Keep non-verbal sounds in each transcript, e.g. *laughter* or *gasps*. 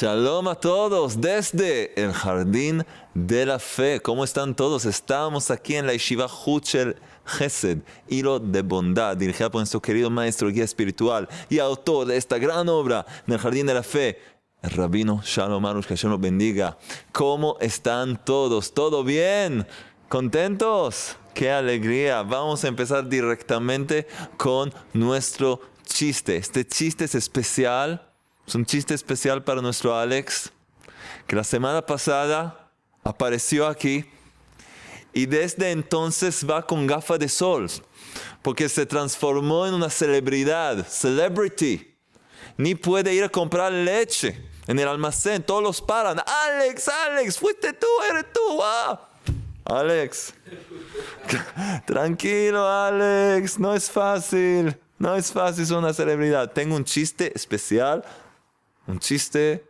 Shalom a todos desde el Jardín de la Fe. ¿Cómo están todos? Estamos aquí en la Yeshiva Huchel Gesed, hilo de bondad, dirigida por nuestro querido maestro guía espiritual y autor de esta gran obra en el Jardín de la Fe, el rabino Shalom Arush, que Hashem los bendiga. ¿Cómo están todos? ¿Todo bien? ¿Contentos? ¡Qué alegría! Vamos a empezar directamente con nuestro chiste. Este chiste es especial es un chiste especial para nuestro Alex, que la semana pasada apareció aquí y desde entonces va con gafas de sol, porque se transformó en una celebridad, celebrity. Ni puede ir a comprar leche en el almacén, todos los paran. Alex, Alex, fuiste tú, eres tú. Ah. Alex, *laughs* tranquilo, Alex, no es fácil. No es fácil ser una celebridad. Tengo un chiste especial un chiste,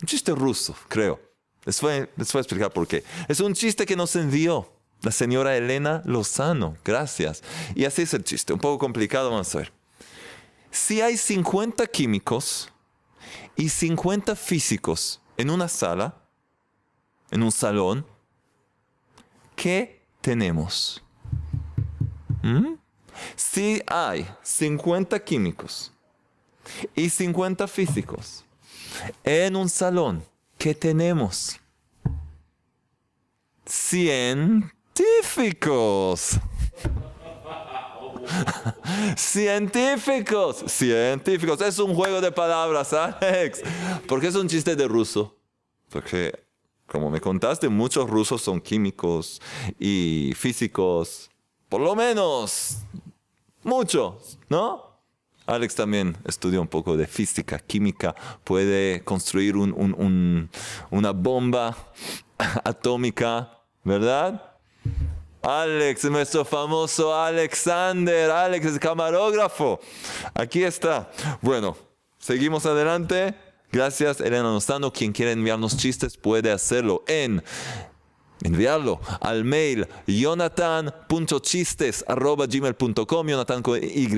un chiste ruso, creo. Les voy, a explicar por qué. Es un chiste que nos envió la señora Elena Lozano. Gracias. Y así es el chiste, un poco complicado, vamos a ver. Si hay 50 químicos y 50 físicos en una sala, en un salón, ¿qué tenemos? ¿Mm? Si hay 50 químicos y 50 físicos en un salón. ¿Qué tenemos? Científicos. *laughs* Científicos, científicos. Es un juego de palabras, Alex. Porque es un chiste de ruso. Porque, como me contaste, muchos rusos son químicos y físicos. Por lo menos, muchos, ¿no? Alex también estudia un poco de física, química, puede construir una bomba *laughs* atómica, ¿verdad? Alex, nuestro famoso Alexander, Alex es camarógrafo. Aquí está. Bueno, seguimos adelante. Gracias, Elena Nostano. Quien quiera enviarnos chistes puede hacerlo en enviarlo al mail jonathan.chistes.gmail.com Jonathan con Y,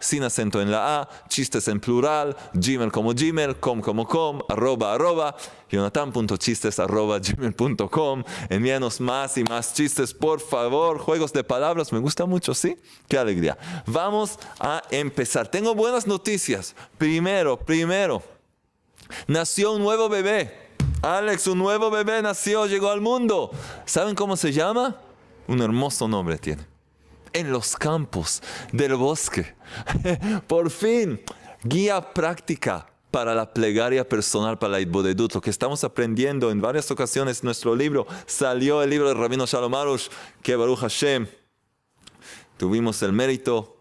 sin acento en la A, chistes en plural, gmail como gmail, com como com, arroba arroba, jonathan.chistes.gmail.com Envíanos más y más chistes, por favor. Juegos de palabras, me gusta mucho, ¿sí? Qué alegría. Vamos a empezar. Tengo buenas noticias. Primero, primero, nació un nuevo bebé. Alex, un nuevo bebé nació, llegó al mundo. ¿Saben cómo se llama? Un hermoso nombre tiene. En los campos del bosque. *laughs* Por fin, guía práctica para la plegaria personal para la Itbodedut. Lo que estamos aprendiendo en varias ocasiones nuestro libro. Salió el libro de Rabino Shalom Arush, que Baruch Hashem. Tuvimos el mérito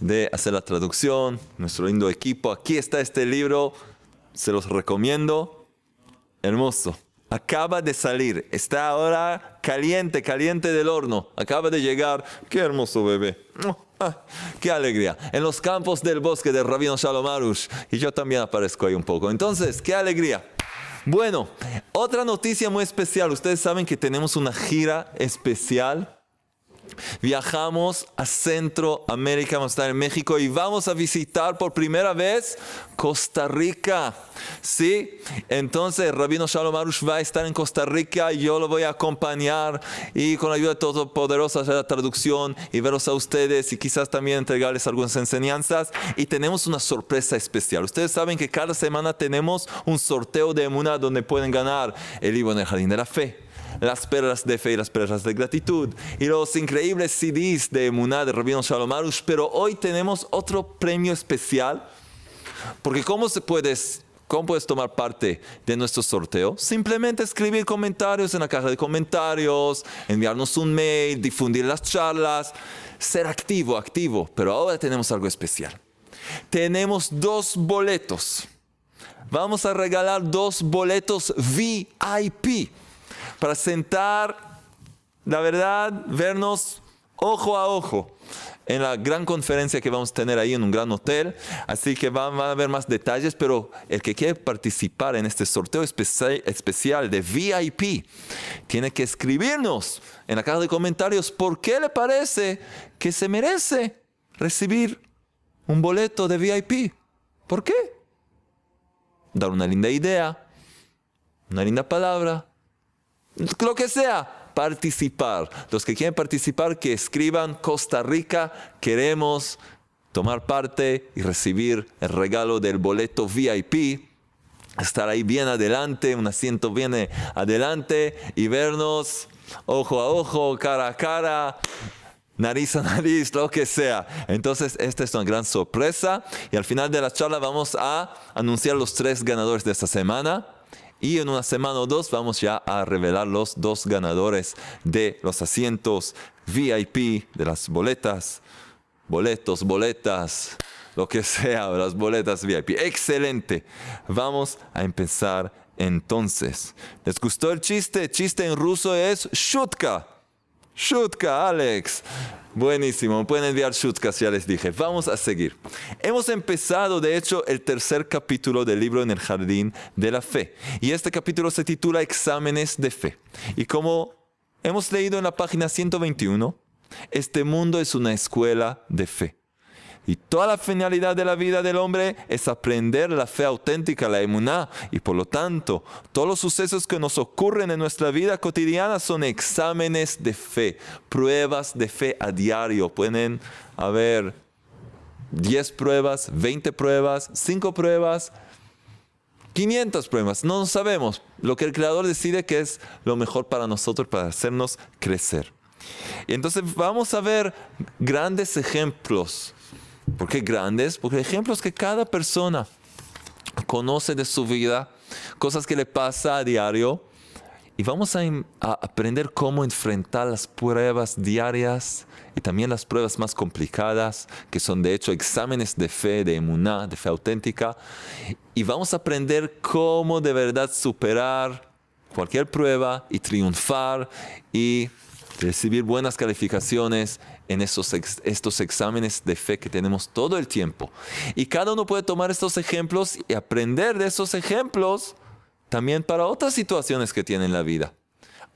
de hacer la traducción, nuestro lindo equipo. Aquí está este libro, se los recomiendo Hermoso. Acaba de salir. Está ahora caliente, caliente del horno. Acaba de llegar. Qué hermoso bebé. Ah, qué alegría. En los campos del bosque del Rabino Shalom Arush. Y yo también aparezco ahí un poco. Entonces, qué alegría. Bueno, otra noticia muy especial. Ustedes saben que tenemos una gira especial Viajamos a Centroamérica, vamos a estar en México y vamos a visitar por primera vez Costa Rica. Sí, entonces Rabino Shalom Arush va a estar en Costa Rica y yo lo voy a acompañar y con la ayuda de Todopoderoso hacer la traducción y veros a ustedes y quizás también entregarles algunas enseñanzas. Y tenemos una sorpresa especial. Ustedes saben que cada semana tenemos un sorteo de Emuna donde pueden ganar el libro en el Jardín de la Fe las perlas de fe y las perlas de gratitud y los increíbles CDs de Muná de Rabino Shalom pero hoy tenemos otro premio especial, porque ¿cómo se puedes ¿Cómo puedes tomar parte de nuestro sorteo? Simplemente escribir comentarios en la caja de comentarios, enviarnos un mail, difundir las charlas, ser activo, activo. Pero ahora tenemos algo especial. Tenemos dos boletos. Vamos a regalar dos boletos VIP para sentar, la verdad, vernos ojo a ojo en la gran conferencia que vamos a tener ahí en un gran hotel. Así que van, a haber más detalles, pero el que quiere participar en este sorteo especial de VIP tiene que escribirnos en la caja de comentarios por qué le parece que se merece recibir un boleto de VIP. ¿Por qué? Dar una linda idea una linda palabra, lo que sea, participar. Los que quieren participar, que escriban Costa Rica, queremos tomar parte y recibir el regalo del boleto VIP estar ahí bien adelante, un asiento bien adelante y vernos ojo a ojo, cara a cara, nariz a *laughs* nariz, lo que sea. Entonces, esta es una gran sorpresa y al final de la charla vamos a anunciar los tres ganadores de esta semana. Y en una semana o dos vamos ya a revelar los dos ganadores de los asientos VIP, de las boletas, boletos, boletas, lo que *laughs* sea, las boletas VIP. Excelente. Vamos a empezar entonces. ¿Les gustó el chiste? chiste en ruso es shutka. Shutka, Alex. Buenísimo, pueden enviar shutkas, ya les dije. Vamos a seguir. Hemos empezado, de hecho, el tercer capítulo del libro en el jardín de la fe. Y este capítulo se titula Exámenes de fe. Y como hemos leído en la página 121, este mundo es una escuela de fe. Y toda la finalidad de la vida del hombre es aprender la fe auténtica, la emuná. Y por lo tanto, todos los sucesos que nos ocurren en nuestra vida cotidiana son exámenes de fe, pruebas de fe a diario. Pueden haber 10 pruebas, 20 pruebas, 5 pruebas, 500 pruebas. No sabemos. Lo que el Creador decide que es lo mejor para nosotros, para hacernos crecer. Y entonces vamos a ver grandes ejemplos ¿Por qué grandes? Porque ejemplos que cada persona conoce de su vida, cosas que le pasa a diario. Y vamos a, aprender cómo enfrentar las pruebas diarias y también las pruebas más complicadas, que son de hecho exámenes de fe, de emuná, de fe auténtica. Y vamos a aprender cómo de verdad superar cualquier prueba y triunfar y recibir buenas calificaciones en estos, estos exámenes de fe que tenemos todo el tiempo. Y cada uno puede tomar estos ejemplos y aprender de esos ejemplos también para otras situaciones que tiene en la vida.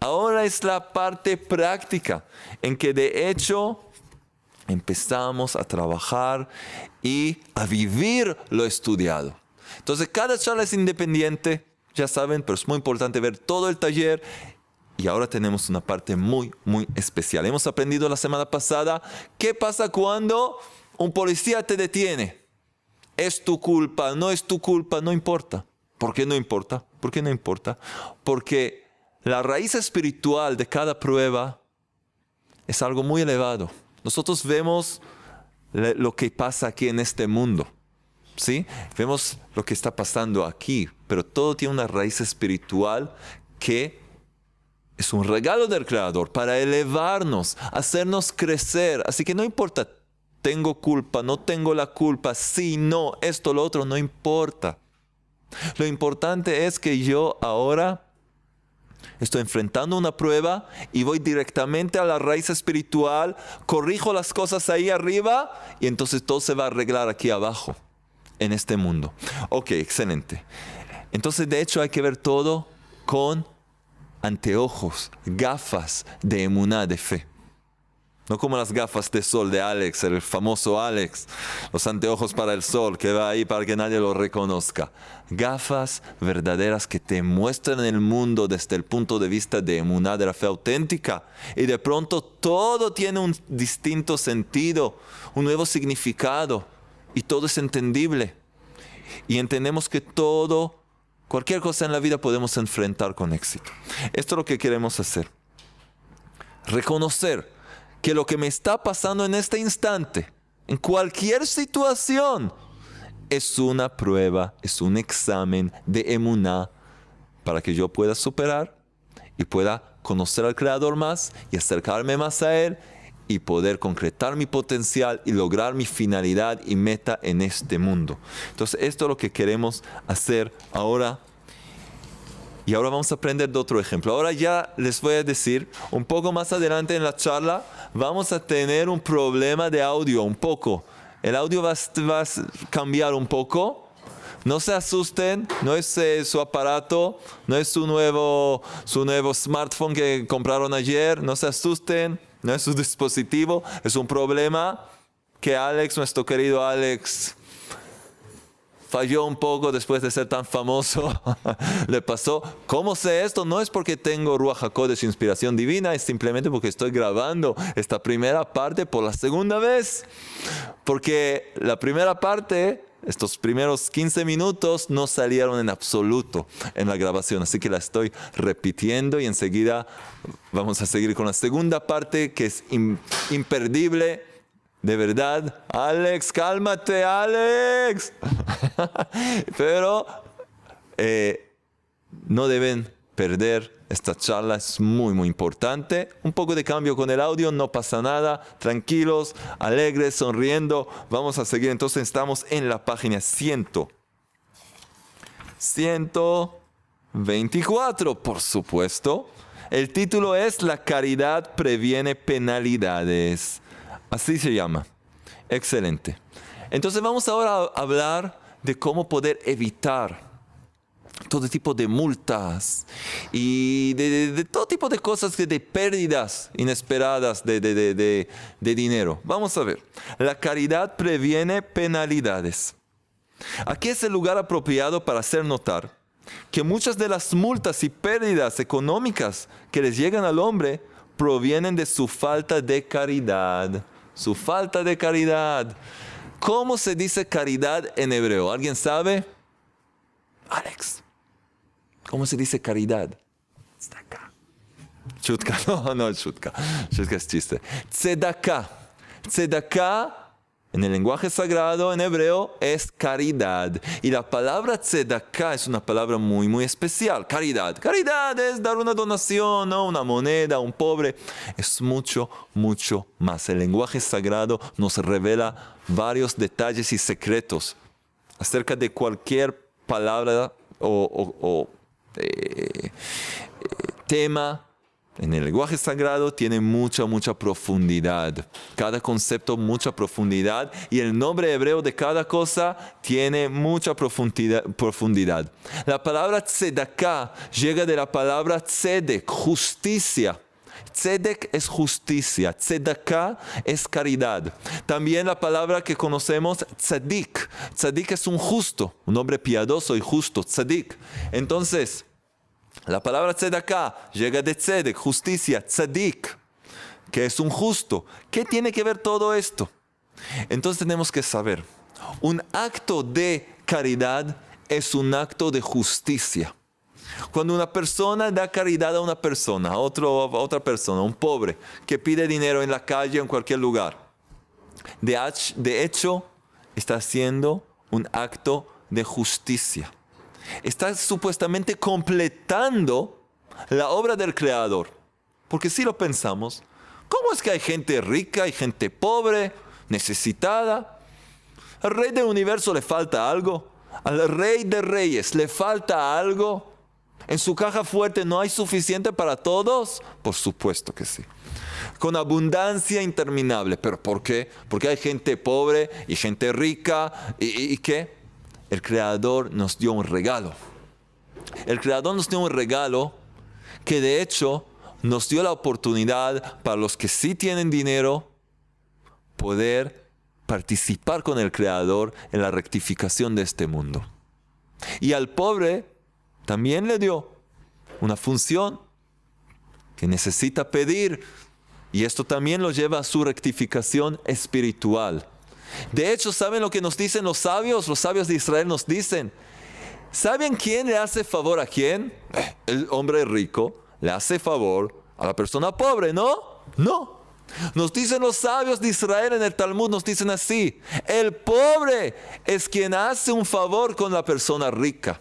Ahora es la parte práctica en que de hecho empezamos a trabajar y a vivir lo estudiado. Entonces cada charla es independiente, ya saben, pero es muy importante ver todo el taller y ahora tenemos una parte muy, muy especial. Hemos aprendido la semana pasada qué pasa cuando un policía te detiene. Es tu culpa, no es tu culpa, no importa. ¿Por qué no importa? ¿Por qué no importa? Porque la raíz espiritual de cada prueba es algo muy elevado. Nosotros vemos lo que pasa aquí en este mundo. ¿Sí? Vemos lo que está pasando aquí, pero todo tiene una raíz espiritual que es un regalo del Creador para elevarnos, hacernos crecer. Así que no importa, tengo culpa, no tengo la culpa, sí, no, esto, lo otro, no importa. Lo importante es que yo ahora estoy enfrentando una prueba y voy directamente a la raíz espiritual, corrijo las cosas ahí arriba y entonces todo se va a arreglar aquí abajo, en este mundo. Ok, excelente. Entonces de hecho hay que ver todo con anteojos, gafas de emuná, de fe. No como las gafas de sol de Alex, el famoso Alex, los anteojos para el sol que va ahí para que nadie lo reconozca. Gafas verdaderas que te muestran el mundo desde el punto de vista de emuná, de la fe auténtica. Y de pronto todo tiene un distinto sentido, un nuevo significado y todo es entendible. Y entendemos que todo Cualquier cosa en la vida podemos enfrentar con éxito. Esto es lo que queremos hacer. Reconocer que lo que me está pasando en este instante, en cualquier situación, es una prueba, es un examen de emuná para que yo pueda superar y pueda conocer al Creador más y acercarme más a Él y poder concretar mi potencial y lograr mi finalidad y meta en este mundo. Entonces, esto es lo que queremos hacer ahora. Y ahora vamos a aprender de otro ejemplo. Ahora ya les voy a decir, un poco más adelante en la charla, vamos a tener un problema de audio, un poco. El audio va, a cambiar un poco. No se asusten, no es eh, su aparato, no es su nuevo, su nuevo smartphone que compraron ayer, no se asusten no es un dispositivo, es un problema que Alex, nuestro querido Alex, falló un poco después de ser tan famoso. *laughs* Le pasó. ¿Cómo sé esto? No es porque tengo Ruach HaKodesh, inspiración divina, es simplemente porque estoy grabando esta primera parte por la segunda vez. Porque la primera parte estos primeros 15 minutos no salieron en absoluto en la grabación, así que la estoy repitiendo y enseguida vamos a seguir con la segunda parte que es imperdible. De verdad, Alex, cálmate, Alex. *laughs* Pero eh, no deben perder esta charla es muy, muy importante. Un poco de cambio con el audio, no pasa nada. Tranquilos, alegres, sonriendo. Vamos a seguir. Entonces estamos en la página 100. 124, por supuesto. El título es La caridad previene penalidades. Así se llama. Excelente. Entonces vamos ahora a hablar de cómo poder evitar todo tipo de multas y de, todo tipo de cosas, de, pérdidas inesperadas de, de dinero. Vamos a ver. La caridad previene penalidades. Aquí es el lugar apropiado para hacer notar que muchas de las multas y pérdidas económicas que les llegan al hombre provienen de su falta de caridad. Su falta de caridad. ¿Cómo se dice caridad en hebreo? ¿Alguien sabe? Alex. ¿Cómo se dice caridad? Tzedaka. Chutka, *laughs* no, no, chutka. Chutka es chiste. Tzedaka. Tzedaka en el lenguaje sagrado en hebreo es caridad. Y la palabra tzedaka es una palabra muy, muy especial. Caridad. Caridad es dar una donación, ¿no? una moneda a un pobre. Es mucho, mucho más. El lenguaje sagrado nos revela varios detalles y secretos acerca de cualquier palabra o, o eh, tema en el lenguaje sagrado tiene mucha, mucha profundidad. Cada concepto, mucha profundidad. Y el nombre hebreo de cada cosa tiene mucha profundidad. La palabra tzedakah llega de la palabra tzedek, justicia. Tzedek es justicia, tzedakah es caridad. También la palabra que conocemos, tzadik. Tzadik es un justo, un hombre piadoso y justo, tzadik. Entonces, la palabra tzedakah llega de tzedek, justicia, tzadik, que es un justo. ¿Qué tiene que ver todo esto? Entonces tenemos que saber, un acto de caridad es un acto de justicia. Cuando una persona da caridad a una persona, a, otro, a otra persona, un pobre, que pide dinero en la calle o en cualquier lugar, de, hecho está haciendo un acto de justicia. Está supuestamente completando la obra del Creador. Porque si lo pensamos, ¿cómo es que hay gente rica y gente pobre, necesitada? ¿Al rey del universo le falta algo? ¿Al rey de reyes le falta algo? ¿En su caja fuerte no hay suficiente para todos? Por supuesto que sí. Con abundancia interminable. ¿Pero por qué? Porque hay gente pobre y gente rica. ¿Y, qué? El Creador nos dio un regalo. El Creador nos dio un regalo que de hecho nos dio la oportunidad para los que sí tienen dinero poder participar con el Creador en la rectificación de este mundo. Y al pobre también le dio una función que necesita pedir y esto también lo lleva a su rectificación espiritual. De hecho, ¿saben lo que nos dicen los sabios? Los sabios de Israel nos dicen, ¿saben quién le hace favor a quién? El hombre rico le hace favor a la persona pobre, ¿no? No. Nos dicen los sabios de Israel en el Talmud, nos dicen así, el pobre es quien hace un favor con la persona rica.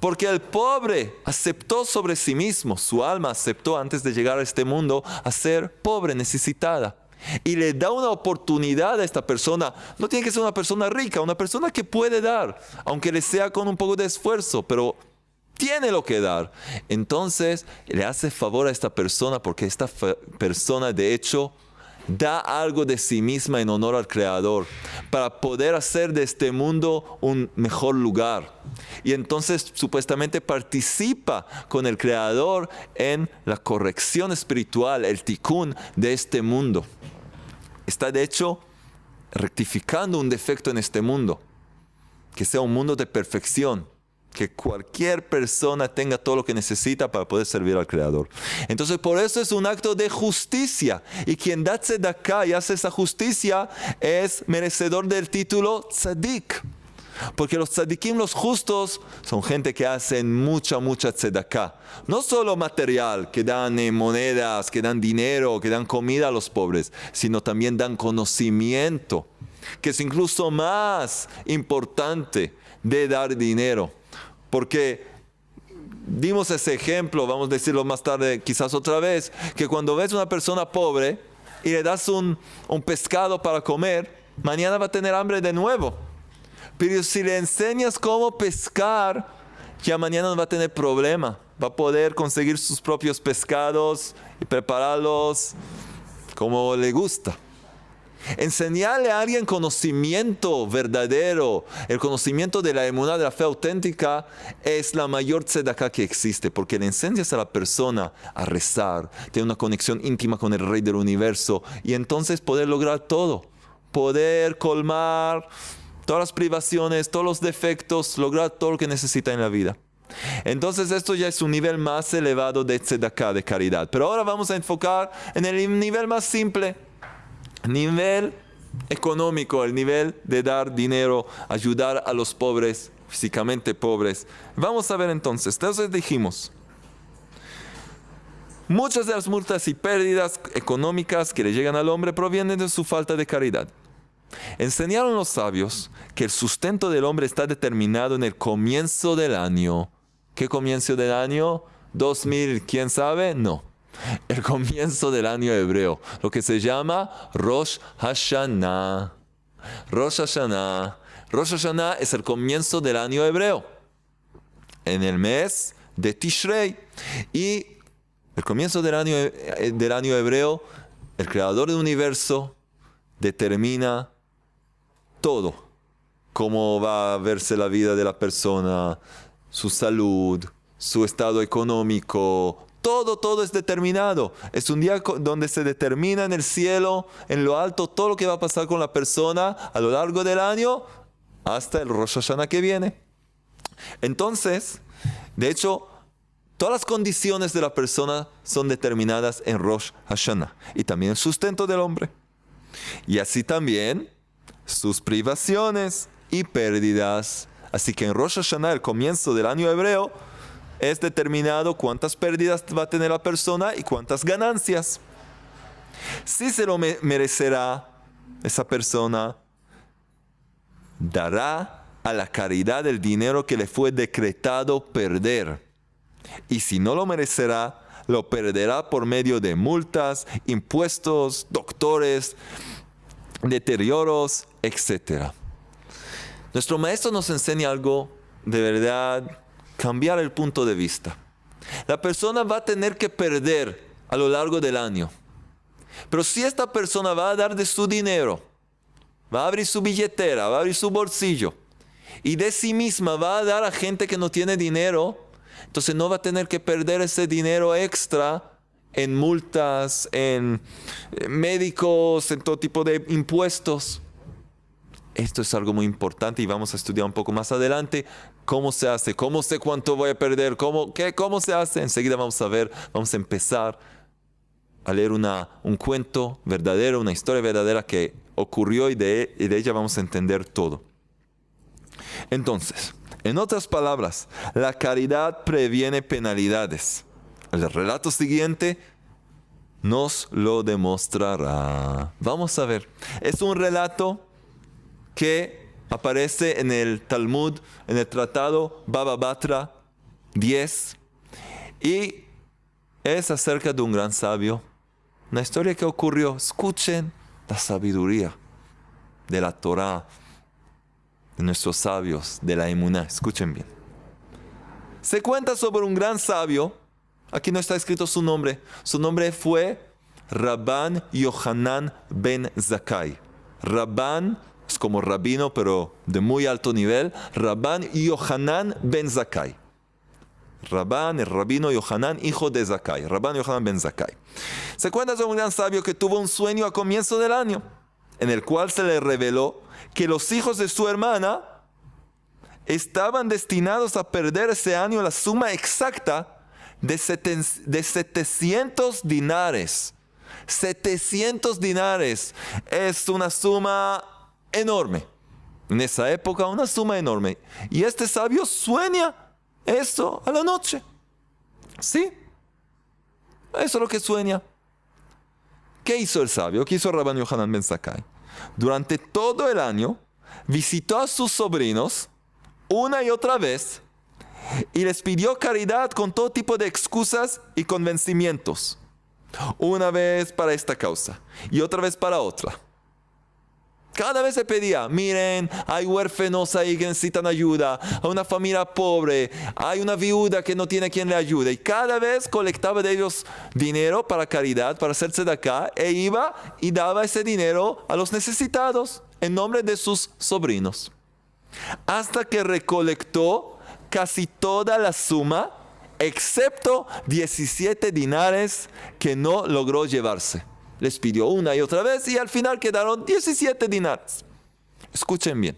Porque el pobre aceptó sobre sí mismo, su alma aceptó antes de llegar a este mundo a ser pobre, necesitada. Y le da una oportunidad a esta persona. No tiene que ser una persona rica, una persona que puede dar, aunque le sea con un poco de esfuerzo, pero tiene lo que dar. Entonces le hace favor a esta persona porque esta persona de hecho da algo de sí misma en honor al Creador para poder hacer de este mundo un mejor lugar. Y entonces supuestamente participa con el Creador en la corrección espiritual, el tikkun de este mundo. Está de hecho rectificando un defecto en este mundo. que sea un mundo de perfección, que cualquier persona tenga todo lo que necesita para poder servir al Creador. Entonces, por eso es un acto de justicia. Y quien da tzedakah y hace esa justicia es merecedor del título tzadik. Porque los tzadikim, los justos, son gente que hacen mucha, mucha tzedakah. No solo material, que dan eh, monedas, que dan dinero, que dan comida a los pobres, sino también dan conocimiento, que es incluso más importante de dar dinero. Porque dimos ese ejemplo, vamos a decirlo más tarde, quizás otra vez, que cuando ves una persona pobre y le das un, un pescado para comer, mañana va a tener hambre de nuevo. Pero si le enseñas cómo pescar, ya mañana no va a tener problema. Va a poder conseguir sus propios pescados y prepararlos como le gusta. Enseñarle a alguien conocimiento verdadero, el conocimiento de la emuná, de la fe auténtica, es la mayor tzedakah que existe, porque le enseñas a la persona a rezar, tener una conexión íntima con el Rey del Universo y entonces poder lograr todo, poder colmar todas las privaciones, todos los defectos, lograr todo lo que necesita en la vida. Entonces esto ya es un nivel más elevado de tzedakah, de caridad. Pero ahora vamos a enfocar en el nivel más simple, nivel económico, el nivel de dar dinero, ayudar a los pobres, físicamente pobres. Vamos a ver entonces, entonces dijimos, muchas de las multas y pérdidas económicas que le llegan al hombre provienen de su falta de caridad. Enseñaron los sabios que el sustento del hombre está determinado en el comienzo del año. ¿Qué comienzo del año? 2000, ¿quién sabe? No. *laughs* El comienzo del año hebreo, lo que se llama Rosh Hashanah. Rosh Hashanah. Rosh Hashanah es el comienzo del año hebreo, en el mes de Tishrei. Y el comienzo del año, del año hebreo, el creador del universo determina todo, cómo va a verse la vida de la persona, su salud, su estado económico, todo, todo es determinado. Es un día donde se determina en el cielo, en lo alto, todo lo que va a pasar con la persona a lo largo del año hasta el Rosh Hashanah que viene. Entonces, de hecho, todas las condiciones de la persona son determinadas en Rosh Hashanah y también el sustento del hombre. Y así también sus privaciones y pérdidas. Así que en Rosh Hashanah, el comienzo del año hebreo, es determinado cuántas pérdidas va a tener la persona y cuántas ganancias. Si se lo merecerá esa persona, dará a la caridad el dinero que le fue decretado perder. Y si no lo merecerá, lo perderá por medio de multas, impuestos, doctores, deterioros, etc. Nuestro maestro nos enseña algo de verdad, cambiar el punto de vista. La persona va a tener que perder a lo largo del año. Pero si esta persona va a dar de su dinero, va a abrir su billetera, va a abrir su bolsillo, y de sí misma va a dar a gente que no tiene dinero, entonces no va a tener que perder ese dinero extra en multas, en médicos, en todo tipo de impuestos. Esto es algo muy importante y vamos a estudiar un poco más adelante cómo se hace, cómo sé cuánto voy a perder, cómo, qué, cómo se hace. Enseguida vamos a ver, vamos a empezar a leer una, un cuento verdadero, una historia verdadera que ocurrió y de, y de ella vamos a entender todo. Entonces, en otras palabras, la caridad previene penalidades. El relato siguiente nos lo demostrará. Vamos a ver. Es un relato que aparece en el Talmud, en el tratado Baba Batra 10, y es acerca de un gran sabio. Una historia que ocurrió. Escuchen la sabiduría de la Torah de nuestros sabios de la Emuná. Escuchen bien. Se cuenta sobre un gran sabio. Aquí no está escrito su nombre. Su nombre fue Rabban Yohanan ben Zakai. Rabban es como rabino, pero de muy alto nivel. Rabban Yohanan ben Zakai. Rabban, el rabino Yohanan, hijo de Zakai. Rabban Yohanan ben Zakai. Se cuenta sobre un gran sabio que tuvo un sueño a comienzo del año, en el cual se le reveló que los hijos de su hermana estaban destinados a perder ese año la suma exacta de, 700 dinares. 700 dinares es una suma enorme. En esa época una suma enorme. Y este sabio sueña esto a la noche. ¿Sí? Eso es lo que sueña. ¿Qué hizo el sabio? ¿Qué hizo Rabban Yohanan Ben Sakai? Durante todo el año visitó a sus sobrinos una y otra vez y les pidió caridad con todo tipo de excusas y convencimientos. Una vez para esta causa y otra vez para otra. Cada vez se pedía, miren, hay huérfanos ahí que necesitan ayuda, hay una familia pobre, hay una viuda que no tiene quien le ayude. Y cada vez colectaba de ellos dinero para caridad, para hacerse de acá, e iba y daba ese dinero a los necesitados en nombre de sus sobrinos. Hasta que recolectó casi toda la suma, excepto 17 dinares que no logró llevarse. Les pidió una y otra vez y al final quedaron 17 dinares. Escuchen bien.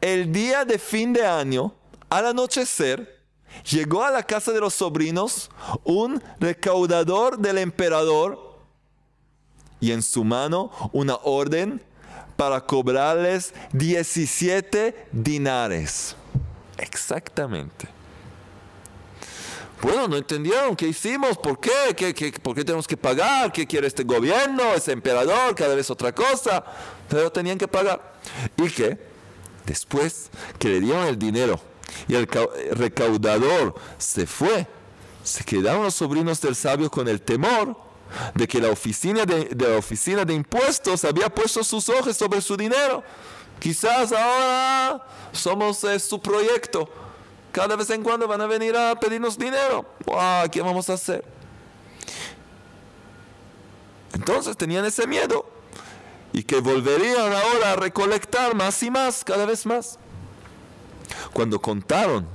El día de fin de año, al anochecer, llegó a la casa de los sobrinos un recaudador del emperador y en su mano una orden para cobrarles 17 dinares. Exactamente. Bueno, no entendieron qué hicimos, por qué, ¿Qué, por qué tenemos que pagar, qué quiere este gobierno, ese emperador, cada vez otra cosa, pero tenían que pagar. Y que después que le dieron el dinero y el recaudador se fue, se quedaron los sobrinos del sabio con el temor de que la oficina de, la oficina de impuestos había puesto sus ojos sobre su dinero. Quizás ahora somos eh, su proyecto cada vez en cuando van a venir a pedirnos dinero. ¿Qué vamos a hacer? Entonces tenían ese miedo y que volverían ahora a recolectar más y más, cada vez más. Cuando contaron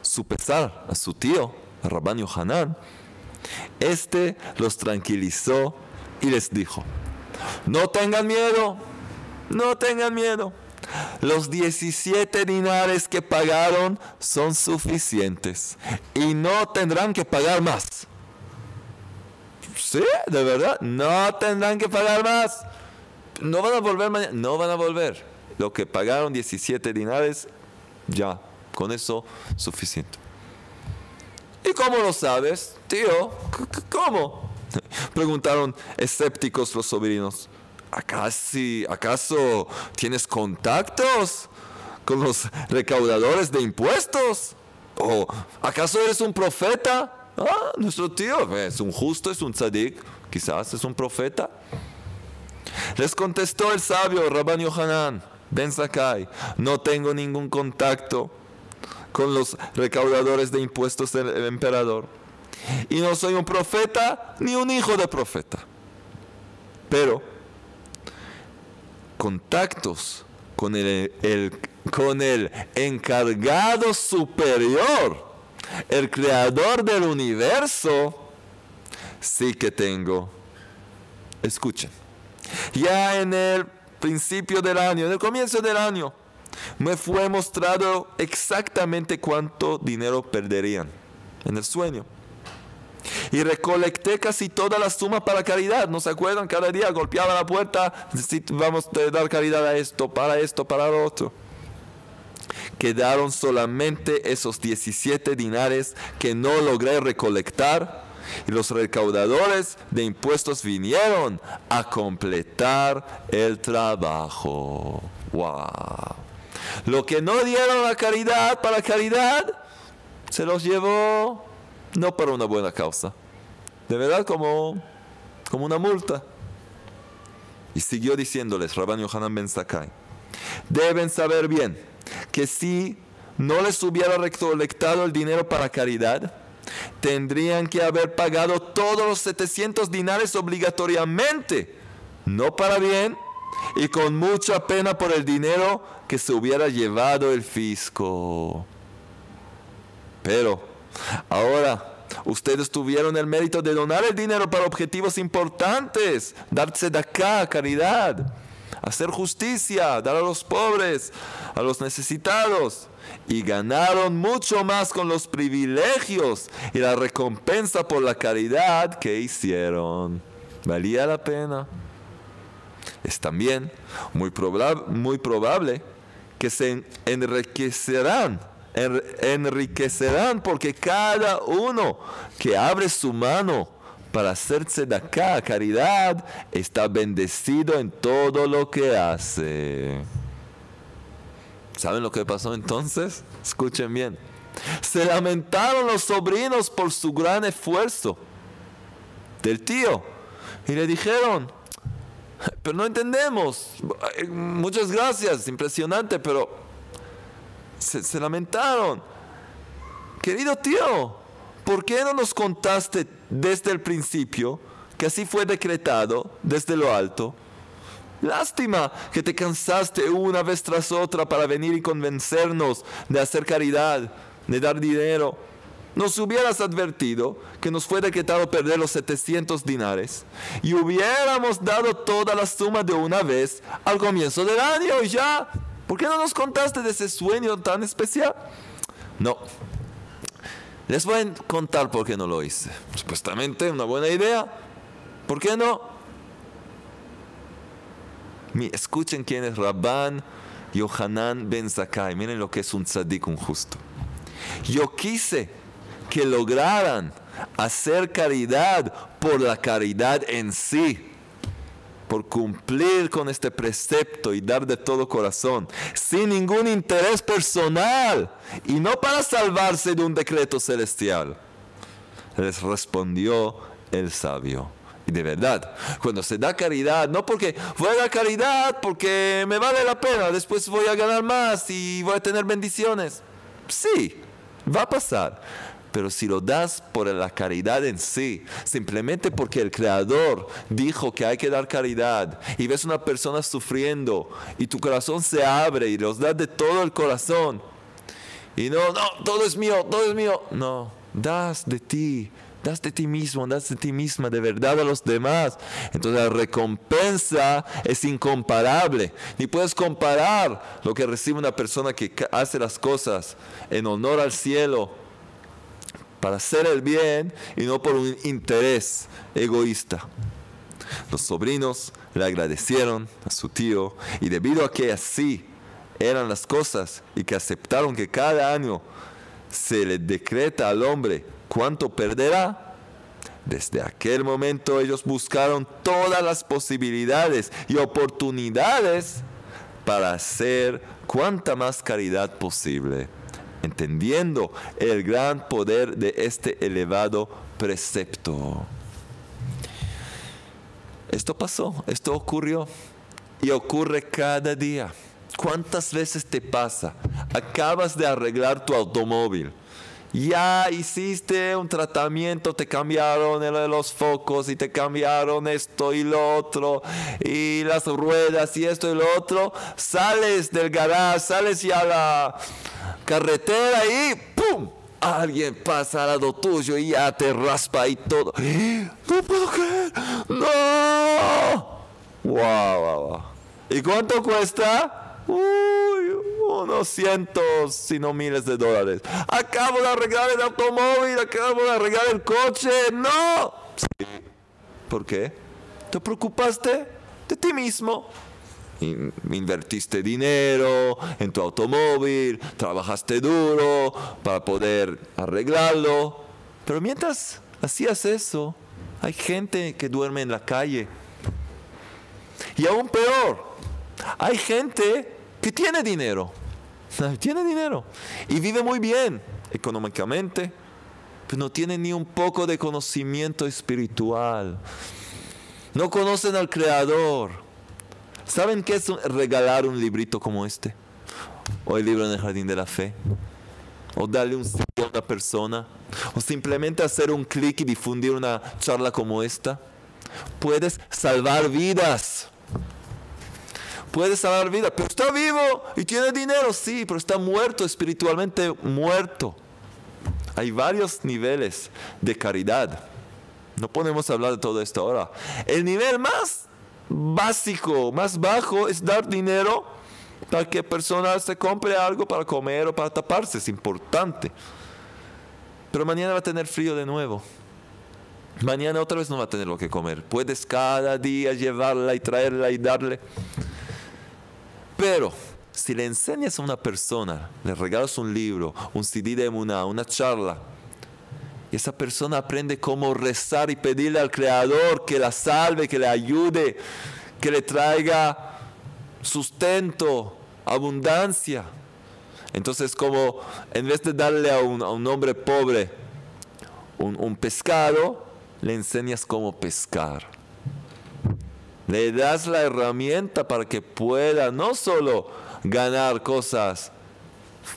su pesar a su tío, a Rabban Yohanan, este los tranquilizó y les dijo, no tengan miedo, no tengan miedo los 17 dinares que pagaron son suficientes y no tendrán que pagar más. Sí, de verdad, no tendrán que pagar más. No van a volver mañana, no van a volver. Lo que pagaron 17 dinares, ya, con eso suficiente. ¿Y cómo lo sabes, tío? ¿Cómo? *laughs* Preguntaron escépticos los sobrinos. ¿Acaso tienes contactos con los recaudadores de impuestos? ¿O acaso eres un profeta? Ah, nuestro tío es un justo, es un tzadik, quizás es un profeta. Les contestó el sabio Rabban Yohanan, Ben Sakai, no tengo ningún contacto con los recaudadores de impuestos del emperador. Y no soy un profeta ni un hijo de profeta. Pero contactos con el, con el encargado superior, el creador del universo, sí que tengo. Escuchen, ya en el principio del año, en el comienzo del año, me fue mostrado exactamente cuánto dinero perderían en el sueño y recolecté casi toda la suma para caridad. ¿No se acuerdan? Cada día golpeaba la puerta, vamos a dar caridad a esto, para esto, para lo otro. Quedaron solamente esos 17 dinares que no logré recolectar y los recaudadores de impuestos vinieron a completar el trabajo. ¡Wow! Lo que no dieron a caridad para caridad, se los llevó no para una buena causa, de verdad como, como una multa. Y siguió diciéndoles, Rabban Yohanan Ben Sakai, deben saber bien que si no les hubiera recolectado el dinero para caridad, tendrían que haber pagado todos los 700 dinares obligatoriamente, no para bien y con mucha pena por el dinero que se hubiera llevado el fisco. Pero Ahora, ustedes tuvieron el mérito de donar el dinero para objetivos importantes, darse de acá, caridad. hacer justicia, dar a los pobres, a los necesitados. Y ganaron mucho más con los privilegios y la recompensa por la caridad que hicieron. Valía la pena. Es también muy, muy probable que se enriquecerán enriquecerán porque cada uno que abre su mano para hacerse de acá caridad está bendecido en todo lo que hace. ¿Saben lo que pasó entonces? Escuchen bien. Se lamentaron los sobrinos por su gran esfuerzo del tío y le dijeron, pero no entendemos, muchas gracias, impresionante, pero se, lamentaron. Querido tío, ¿por qué no nos contaste desde el principio que así fue decretado desde lo alto? Lástima que te cansaste una vez tras otra para venir y convencernos de hacer caridad, de dar dinero. Nos hubieras advertido que nos fue decretado perder los 700 dinares y hubiéramos dado toda la suma de una vez al comienzo del año y ya ¿Por qué no nos contaste de ese sueño tan especial? No. Les voy a contar por qué no lo hice. Supuestamente una buena idea. ¿Por qué no? Escuchen quién es Rabban Yohanan Ben Zakai. Miren lo que es un tzadik, un justo. Yo quise que lograran hacer caridad por la caridad en sí por cumplir con este precepto y dar de todo corazón, sin ningún interés personal y no para salvarse de un decreto celestial. Les respondió el sabio. Y de verdad, cuando se da caridad, no porque voy a dar caridad porque me vale la pena, después voy a ganar más y voy a tener bendiciones. Sí, va a pasar pero si lo das por la caridad en sí, simplemente porque el Creador dijo que hay que dar caridad y ves una persona sufriendo y tu corazón se abre y los das de todo el corazón y no, no, todo es mío, todo es mío, no, das de ti, das de ti mismo, das de ti misma de verdad a los demás. Entonces la recompensa es incomparable. Ni puedes comparar lo que recibe una persona que hace las cosas en honor al cielo para hacer el bien y no por un interés egoísta. Los sobrinos le agradecieron a su tío y debido a que así eran las cosas y que aceptaron que cada año se le decreta al hombre cuánto perderá, desde aquel momento ellos buscaron todas las posibilidades y oportunidades para hacer cuanta más caridad posible entendiendo el gran poder de este elevado precepto. Esto pasó, esto ocurrió y ocurre cada día. ¿Cuántas veces te pasa? Acabas de arreglar tu automóvil. Ya hiciste un tratamiento, te cambiaron los focos y te cambiaron esto y lo otro y las ruedas y esto y lo otro. Sales del garage, sales ya a la, carretera y ¡pum! Alguien pasa al lado tuyo y ya te raspa y todo. *gasps* ¡No puedo creer! ¡No! ¡Wow, wow, wow! ¿Y cuánto cuesta? Uy, unos cientos, si no miles de dólares. Acabo de arreglar el automóvil, acabo de arreglar el coche. ¡No! ¿Por qué? ¿Te preocupaste de ti mismo? invertiste dinero en tu automóvil, trabajaste duro para poder arreglarlo. Pero mientras hacías eso, hay gente que duerme en la calle. Y aún peor, hay gente que tiene dinero. *laughs* Tiene dinero y vive muy bien económicamente, pero no tiene ni un poco de conocimiento espiritual. No conocen al Creador ¿Saben qué es regalar un librito como este? O el libro en el jardín de la fe. O darle un a una persona. O simplemente hacer un clic y difundir una charla como esta. Puedes salvar vidas. Puedes salvar vidas. Pero está vivo y tiene dinero, sí, pero está muerto, espiritualmente muerto. Hay varios niveles de caridad. No podemos hablar de todo esto ahora. El nivel más básico, más bajo es dar dinero para que personas se compre algo para comer o para taparse, es importante. Pero mañana va a tener frío de nuevo. Mañana otra vez no va a tener lo que comer. Puedes cada día llevarla y traerla y darle. Pero si le enseñas a una persona, le regalas un libro, un CD de una, una charla, y esa persona aprende cómo rezar y pedirle al Creador que la salve, que le ayude, que le traiga sustento, abundancia. Entonces, como en vez de darle a un, hombre pobre un, un pescado, le enseñas cómo pescar. Le das la herramienta para que pueda no solo ganar cosas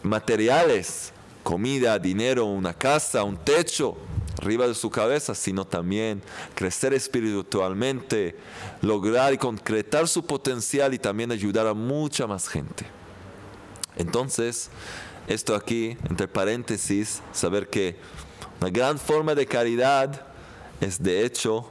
materiales, comida, dinero, una casa, un techo arriba de su cabeza, sino también crecer espiritualmente, lograr y concretar su potencial y también ayudar a mucha más gente. Entonces, esto aquí, entre paréntesis, saber que una gran forma de caridad es de hecho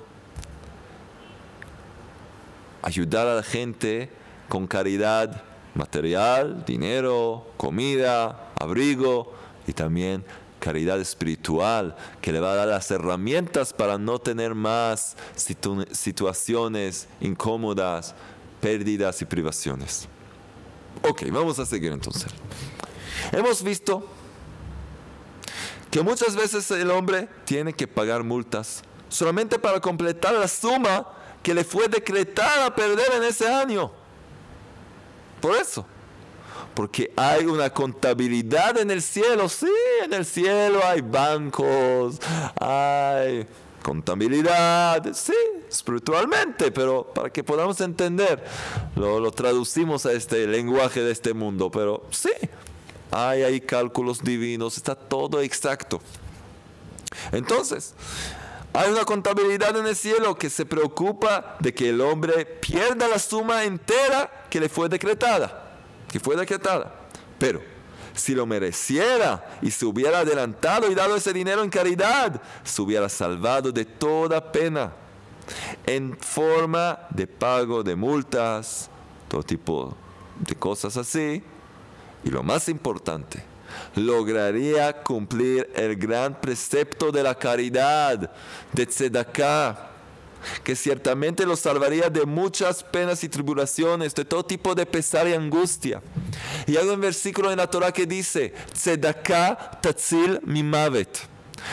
ayudar a la gente con caridad material, dinero, comida, abrigo y también caridad espiritual que le va a dar las herramientas para no tener más situaciones incómodas, pérdidas y privaciones. Ok, vamos a seguir entonces. Hemos visto que muchas veces el hombre tiene que pagar multas solamente para completar la suma que le fue decretada perder en ese año. Por eso. Porque hay una contabilidad en el cielo. Sí, en el cielo hay bancos, hay contabilidad, sí, espiritualmente, pero para que podamos entender, lo, lo, traducimos a este lenguaje de este mundo, pero sí, hay ahí cálculos divinos, está todo exacto. Entonces, hay una contabilidad en el cielo que se preocupa de que el hombre pierda la suma entera que le fue decretada, que fue decretada. Pero si lo mereciera y se hubiera adelantado y dado ese dinero en caridad, se hubiera salvado de toda pena en forma de pago de multas, todo tipo de cosas así. Y lo más importante, lograría cumplir el gran precepto de la caridad, de tzedakah, que ciertamente lo salvaría de muchas penas y tribulaciones, de todo tipo de pesar y angustia. Y hay un versículo en la Torah que dice, tzedakah tatzil mimavet.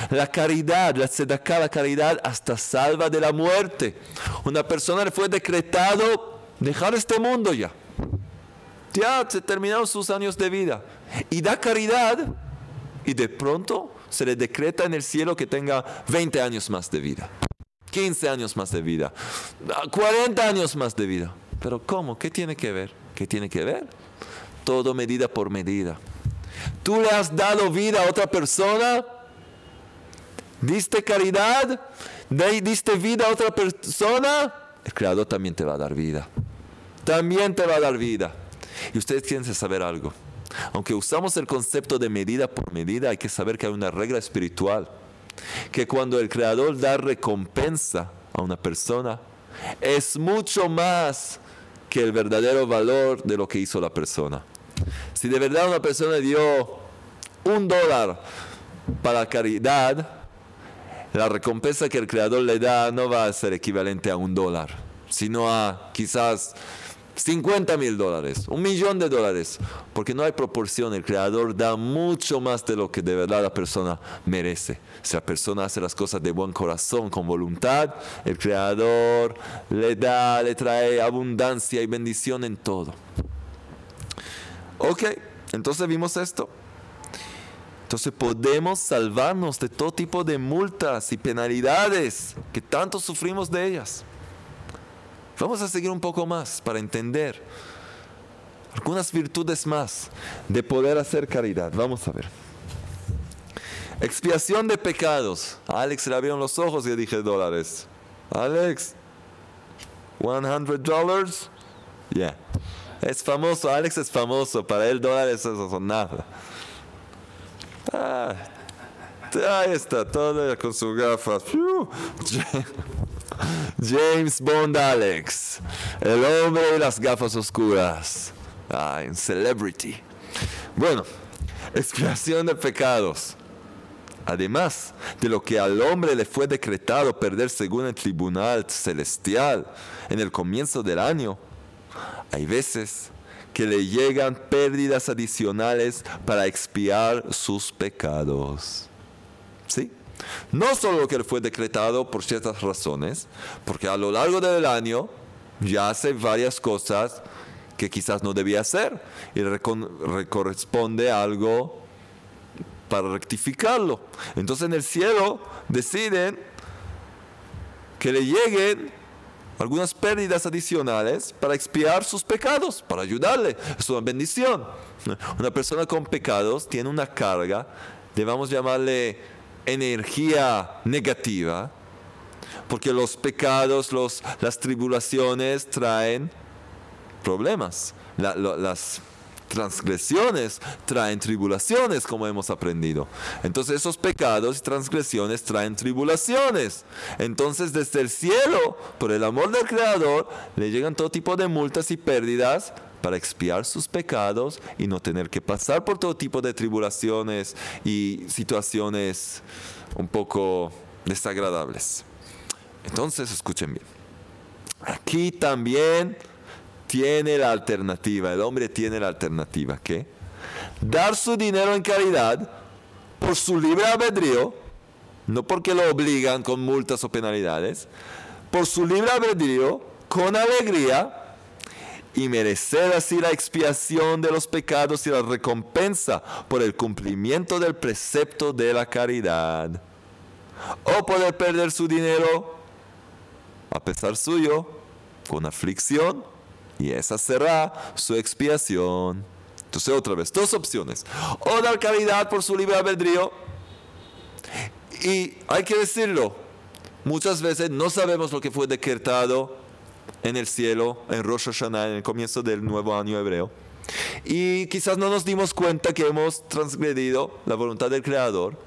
La caridad, la tzedakah, la caridad hasta salva de la muerte. Una persona le fue decretado dejar este mundo ya. Ya se terminaron sus años de vida y da caridad y de pronto se le decreta en el cielo que tenga 20 años más de vida, 15 años más de vida, 40 años más de vida. Pero ¿cómo? ¿Qué tiene que ver? ¿Qué tiene que ver? Todo medida por medida. Tú le has dado vida a otra persona, diste caridad, diste vida a otra persona, el Creador también te va a dar vida. También te va a dar vida. Y ustedes quieren saber algo. Aunque usamos el concepto de medida por medida, hay que saber que hay una regla espiritual. Que cuando el Creador da recompensa a una persona, es mucho más que el verdadero valor de lo que hizo la persona. Si de verdad una persona dio un dólar para caridad, la recompensa que el Creador le da no va a ser equivalente a un dólar, sino a quizás 50 mil dólares, un millón de dólares, porque no hay proporción. El creador da mucho más de lo que de verdad la persona merece. Si la persona hace las cosas de buen corazón, con voluntad, el creador le da, le trae abundancia y bendición en todo. Ok, entonces vimos esto. Entonces podemos salvarnos de todo tipo de multas y penalidades que tanto sufrimos de ellas. Vamos a seguir un poco más para entender algunas virtudes más de poder hacer caridad. Vamos a ver. Expiación de pecados. A Alex le abrieron los ojos y le dije dólares. Alex, 100 dólares. Yeah. Es famoso, Alex es famoso. Para él dólares eso son nada. Ah, ahí está, todo con sus gafas. *laughs* James Bond Alex, el hombre de las gafas oscuras. Ah, en Celebrity. Bueno, *laughs* expiación de pecados. Además de lo que al hombre le fue decretado perder según el tribunal celestial en el comienzo del año, hay veces que le llegan pérdidas adicionales para expiar sus pecados. ¿Sí? No solo lo que fue decretado por ciertas razones, porque a lo largo del año ya hace varias cosas que quizás no debía hacer y corresponde algo para rectificarlo. Entonces en el cielo deciden que le lleguen algunas pérdidas adicionales para expiar sus pecados, para ayudarle. Es una bendición. Una persona con pecados tiene una carga, debemos llamarle energía negativa, porque los pecados, los, las tribulaciones traen problemas. las transgresiones traen tribulaciones, como hemos aprendido. Entonces esos pecados y transgresiones traen tribulaciones. Entonces desde el cielo, por el amor del Creador, le llegan todo tipo de multas y pérdidas para expiar sus pecados y no tener que pasar por todo tipo de tribulaciones y situaciones un poco desagradables. Entonces, escuchen bien. Aquí también tiene la alternativa, el hombre tiene la alternativa, ¿qué? Dar su dinero en caridad por su libre albedrío, no porque lo obligan con multas o penalidades, por su libre albedrío, con alegría, y merecer así la expiación de los pecados y la recompensa por el cumplimiento del precepto de la caridad. O poder perder su dinero a pesar suyo, con aflicción y esa será su expiación. Entonces otra vez, dos opciones. O dar caridad por su libre albedrío. Y hay que decirlo, muchas veces no sabemos lo que fue decretado en el cielo, en Rosh Hashanah, en el comienzo del nuevo año hebreo. Y quizás no nos dimos cuenta que hemos transgredido la voluntad del Creador.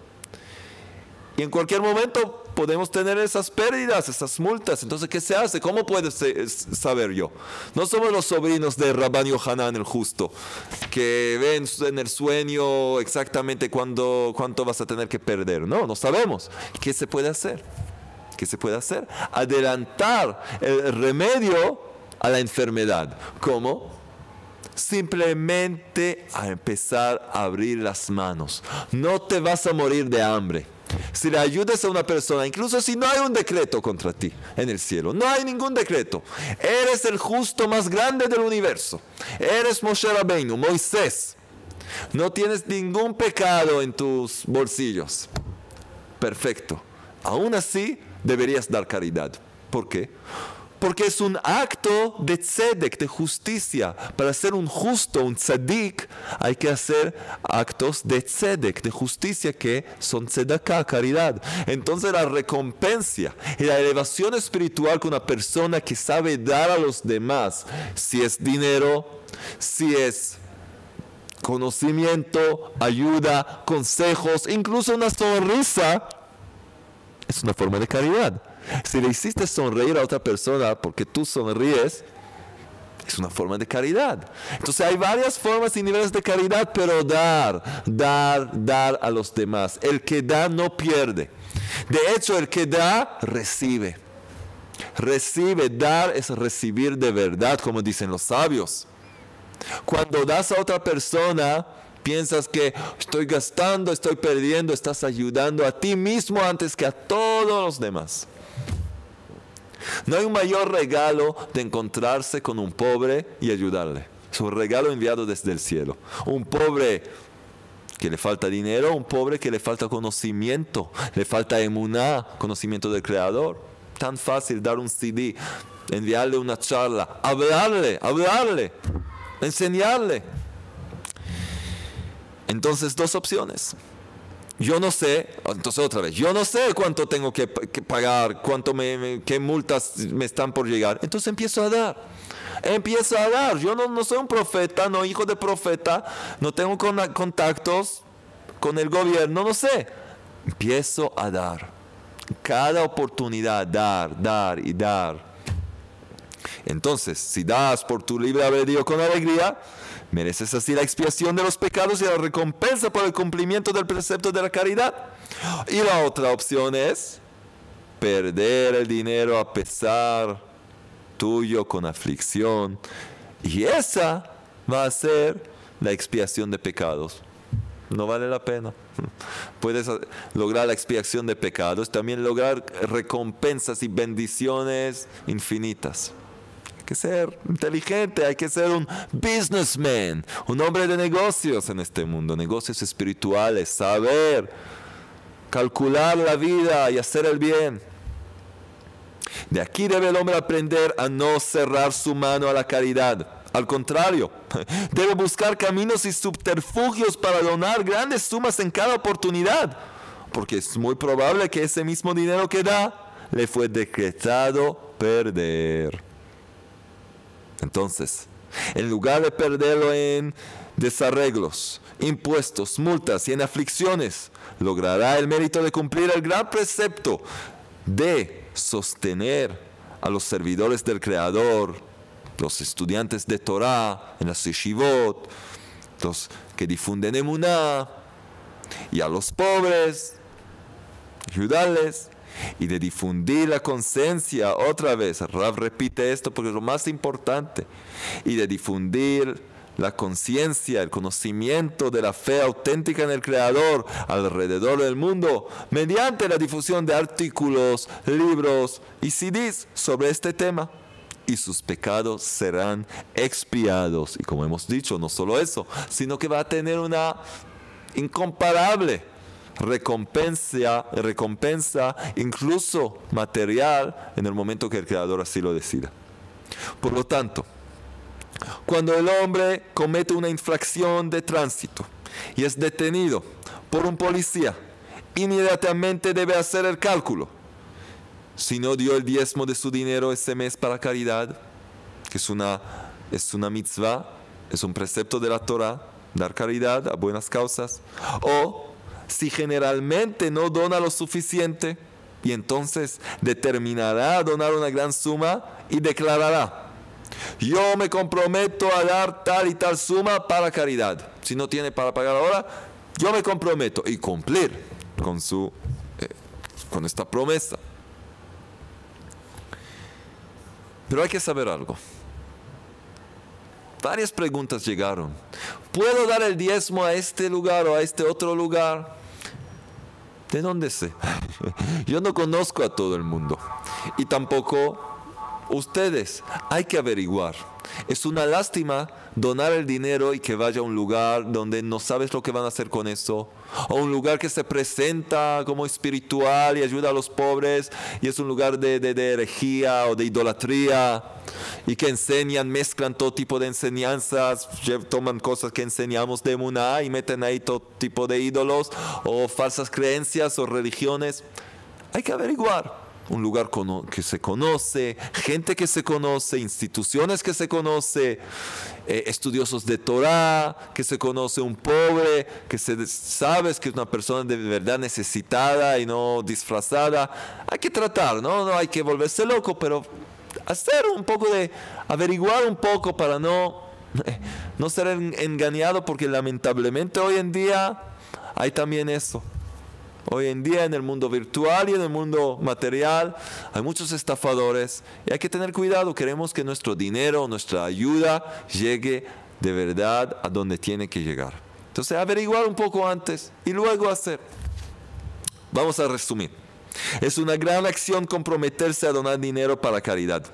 Y en cualquier momento podemos tener esas pérdidas, esas multas. Entonces, ¿qué se hace? ¿Cómo puedo saber yo? No somos los sobrinos de Rabban Yohanan el justo, que ven en el sueño exactamente cuándo, cuánto vas a tener que perder. No, no sabemos. ¿Qué se puede hacer? ¿Qué se puede hacer? Adelantar el remedio a la enfermedad. ¿Cómo? Simplemente a empezar a abrir las manos. No te vas a morir de hambre si le ayudas a una persona, incluso si no hay un decreto contra ti en el cielo, no hay ningún decreto, eres el justo más grande del universo, eres Moshe Rabbeinu, Moisés, no tienes ningún pecado en tus bolsillos. Perfecto. Aún así, deberías dar caridad. ¿Por qué? Porque es un acto de tzedek, de justicia. Para ser un justo, un tzadik, hay que hacer actos de tzedek, de justicia, que son tzedakah, caridad. Entonces la recompensa y la elevación espiritual con una persona que sabe dar a los demás, si es dinero, si es conocimiento, ayuda, consejos, incluso una sonrisa, es una forma de caridad. Si le hiciste sonreír a otra persona porque tú sonríes, es una forma de caridad. Entonces hay varias formas y niveles de caridad, pero dar, dar, dar a los demás. El que da no pierde. De hecho, el que da, recibe. Recibe, dar es recibir de verdad, como dicen los sabios. Cuando das a otra persona, piensas que estoy gastando, estoy perdiendo, estás ayudando a ti mismo antes que a todos los demás. No hay un mayor regalo de encontrarse con un pobre y ayudarle. Es un regalo enviado desde el cielo. Un pobre que le falta dinero, un pobre que le falta conocimiento, le falta emuná, conocimiento del Creador. Tan fácil dar un CD, enviarle una charla, hablarle, hablarle, enseñarle. Entonces, dos opciones yo no sé, entonces otra vez, yo no sé cuánto tengo que, pagar, cuánto me, qué multas me están por llegar. Entonces empiezo a dar. Empiezo a dar. Yo no, no soy un profeta, no hijo de profeta, no tengo contactos con el gobierno, no sé. Empiezo a dar. cada oportunidad, dar, dar y dar. Entonces, si das por tu libre albedrío con alegría, mereces así la expiación de los pecados y la recompensa por el cumplimiento del precepto de la caridad. Y la otra opción es perder el dinero a pesar tuyo con aflicción. Y esa va a ser la expiación de pecados. No vale la pena. *laughs* Puedes lograr la expiación de pecados, también lograr recompensas y bendiciones infinitas. Hay que ser inteligente, hay que ser un businessman, un hombre de negocios en este mundo, negocios espirituales, saber calcular la vida y hacer el bien. De aquí debe el hombre aprender a no cerrar su mano a la caridad. Al contrario, *laughs* debe buscar caminos y subterfugios para donar grandes sumas en cada oportunidad, porque es muy probable que ese mismo dinero que da le fue decretado perder. Entonces, en lugar de perderlo en desarreglos, impuestos, multas y en aflicciones, logrará el mérito de cumplir el gran precepto de sostener a los servidores del Creador, los estudiantes de Torah en las yeshivot, los que difunden emuná, y a los pobres, ayudarles, y de difundir la conciencia otra vez. Rav repite esto porque es lo más importante, y de difundir la conciencia, el conocimiento de la fe auténtica en el Creador alrededor del mundo mediante la difusión de artículos, libros y CDs sobre este tema. Y sus pecados serán expiados. Y como hemos dicho, no solo eso, sino que va a tener una incomparable recompensa, recompensa incluso material en el momento que el Creador así lo decida. Por lo tanto, cuando el hombre comete una infracción de tránsito y es detenido por un policía, inmediatamente debe hacer el cálculo. Si no dio el diezmo de su dinero ese mes para caridad, que es una, es una mitzvah, es un precepto de la Torah, dar caridad a buenas causas, o si generalmente no dona lo suficiente, y entonces determinará donar una gran suma y declarará yo me comprometo a dar tal y tal suma para caridad. Si no tiene para pagar ahora, yo me comprometo y cumplir con su eh, con esta promesa. Pero hay que saber algo. Varias preguntas llegaron. ¿Puedo dar el diezmo a este lugar o a este otro lugar? ¿De dónde sé? *laughs* Yo no conozco a todo el mundo. Y tampoco ustedes, hay que averiguar. Es una lástima donar el dinero y que vaya a un lugar donde no sabes lo que van a hacer con eso. O un lugar que se presenta como espiritual y ayuda a los pobres y es un lugar de, de, herejía o de idolatría y que enseñan, mezclan todo tipo de enseñanzas, toman cosas que enseñamos de Muná y meten ahí todo tipo de ídolos o falsas creencias o religiones. Hay que averiguar un lugar que se conoce, gente que se conoce, instituciones que se conoce, eh, estudiosos de Torah, que se conoce un pobre, que se sabes que es una persona de verdad necesitada y no disfrazada. Hay que tratar, ¿no? No hay que volverse loco, pero hacer un poco de, averiguar un poco para no, no ser engañado, porque lamentablemente hoy en día hay también eso. Hoy en día en el mundo virtual y en el mundo material hay muchos estafadores y hay que tener cuidado. Queremos que nuestro dinero, nuestra ayuda llegue de verdad a donde tiene que llegar. Entonces averiguar un poco antes y luego hacer. Vamos a resumir. Es una gran acción comprometerse a donar dinero para caridad.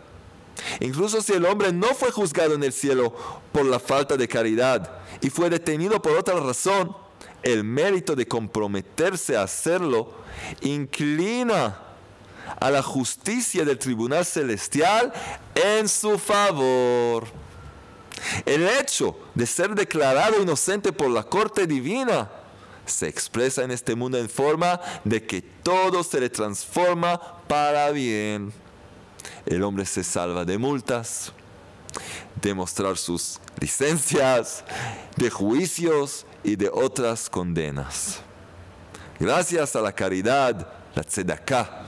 Incluso si el hombre no fue juzgado en el cielo por la falta de caridad y fue detenido por otra razón, el mérito de comprometerse a hacerlo inclina a la justicia del tribunal celestial en su favor. El hecho de ser declarado inocente por la corte divina se expresa en este mundo en forma de que todo se le transforma para bien. El hombre se salva de multas, de mostrar sus licencias, de juicios y de otras condenas. Gracias a la caridad, la tzedakah,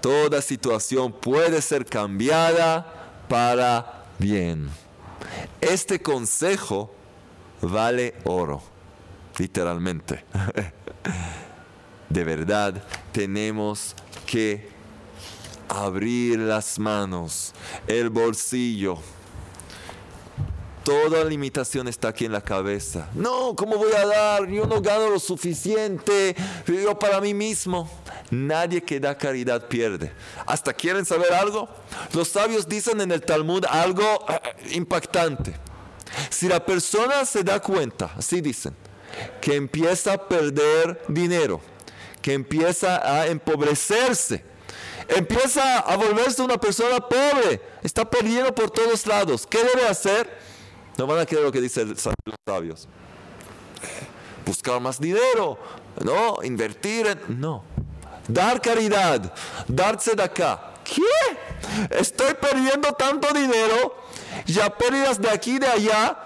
Toda situación puede ser cambiada para bien. Este consejo vale oro, literalmente. De verdad, tenemos que abrir las manos, el bolsillo. Toda limitación está aquí en la cabeza. No, ¿cómo voy a dar? Yo no gano lo suficiente. Yo para mí mismo. Nadie que da caridad pierde. ¿Hasta quieren saber algo? Los sabios dicen en el Talmud algo eh, impactante. Si la persona se da cuenta, así dicen, que empieza a perder dinero, que empieza a empobrecerse, empieza a volverse una persona pobre, está perdiendo por todos lados, ¿qué debe hacer? No van a creer lo que dicen los sabios. Buscar más dinero, no, invertir en... No, dar caridad, darse de acá. ¿Qué? Estoy perdiendo tanto dinero, ya pérdidas de aquí y de allá.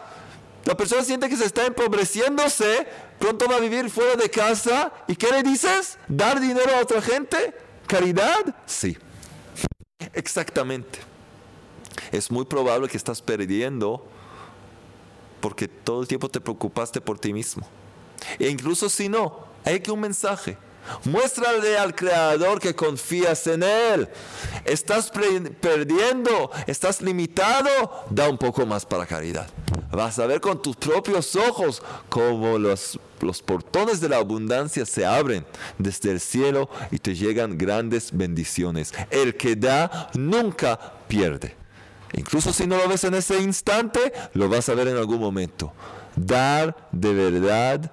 La persona siente que se está empobreciéndose, pronto va a vivir fuera de casa. ¿Y qué le dices? ¿Dar dinero a otra gente? ¿Caridad? Sí. Exactamente. Es muy probable que estás perdiendo porque todo el tiempo te preocupaste por ti mismo. E incluso si no, hay que un mensaje. Muéstrale al Creador que confías en Él. Estás perdiendo, estás limitado, da un poco más para caridad. Vas a ver con tus propios ojos cómo los, los portones de la abundancia se abren desde el cielo y te llegan grandes bendiciones. El que da nunca pierde. Incluso si no lo ves en ese instante, lo vas a ver en algún momento. Dar de verdad